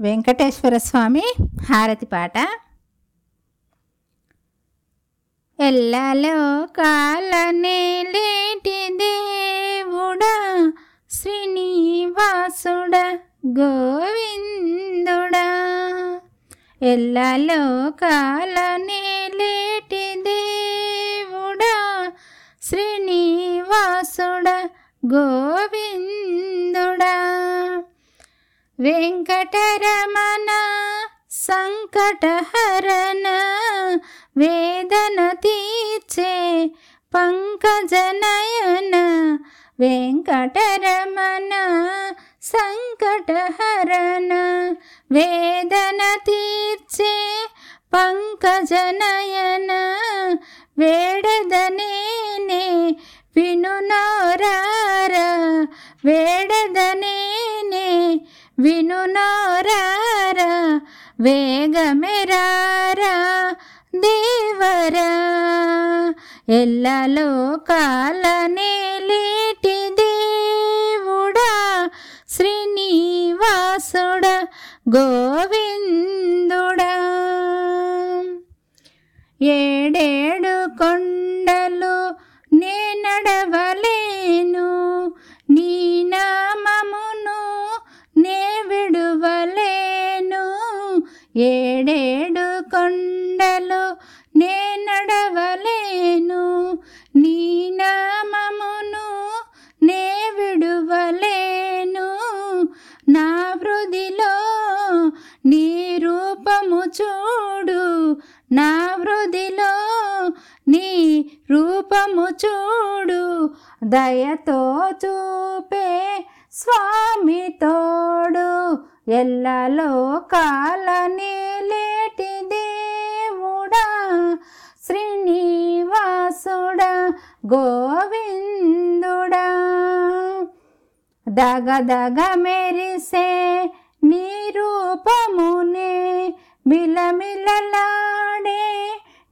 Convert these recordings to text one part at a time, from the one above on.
వెంకటేశ్వర స్వామి హారతి పాట. ఎల్లలో కాలనేటి దేవుడా శ్రీనివాసుడ గోవిందుడా. ఎల్లలో కాలనేటి దేవుడా శ్రీనివాసుడ గో వెంకటరమణ సంకటహరణ వేదన తీర్చే పంకజనయన వెంకటరమణ సంకటహరణ వేదన తీర్చే పంకజనయన వేడదనేనే వినునోరార వేడదనేనే వినునోరార వేగమెరారా దేవరా. ఎల్లలో కాలనేలేటి దేవుడా శ్రీనివాసుడ గోవిందుడా. ఏడే ఏడేడు కొండలు నే నడవలేను నీ నామమును నే విడువలేను. నా వృధిలో నీ రూపము చూడు నా వృధిలో నీ రూపము చూడు. దయతో చూపే స్వామితో ఎల్లలో కాలనేలేటి దేవుడా శ్రీనివాసుడా గోవిందుడా. దగ దగ మెరిసే నీ రూపమునే మిలమిలలాడే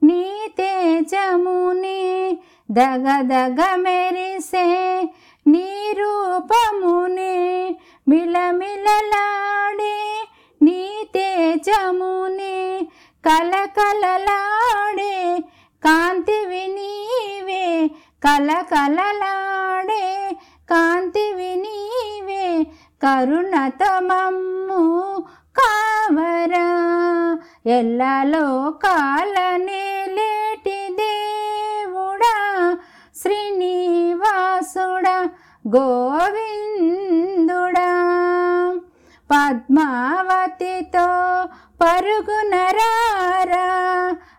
నీ తేజముని. దగ దగ మెరిసే నీ రూపమునే మిలమిలలాడే కలకలలాడే కాంతివి నీవే కలకలలాడే కాంతివి నీవే కరుణతమమ్ము కావరా. ఎల్లలో కాలనేలేటి దేవుడా శ్రీనివాసుడా గోవి పద్మావతితో పరుగునరారా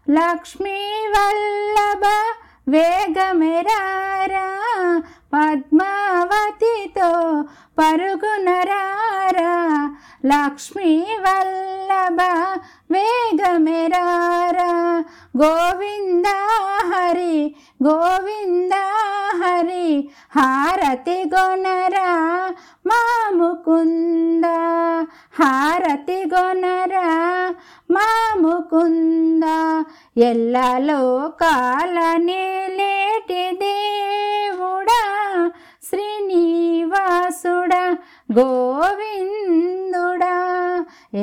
లక్ష్మీ వల్లభ వేగమెరారా పద్మావతితో పరుగునరారా. లక్ష్మీ వల్లభ వేగమెరారా. గోవింద హరి గోవింద హరి హారతి గొనరా మా ముకుంద హారతి గొనరా మా ముకుంద ఎల్లలో కాలనేలేటి దేవుడా. శ్రీనివాసుడా గోవిందుడా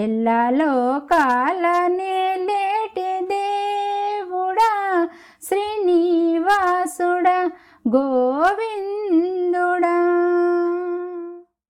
ఎల్లలో కాలనేలేటి దేవుడా శ్రీనివాసుడా గోవింద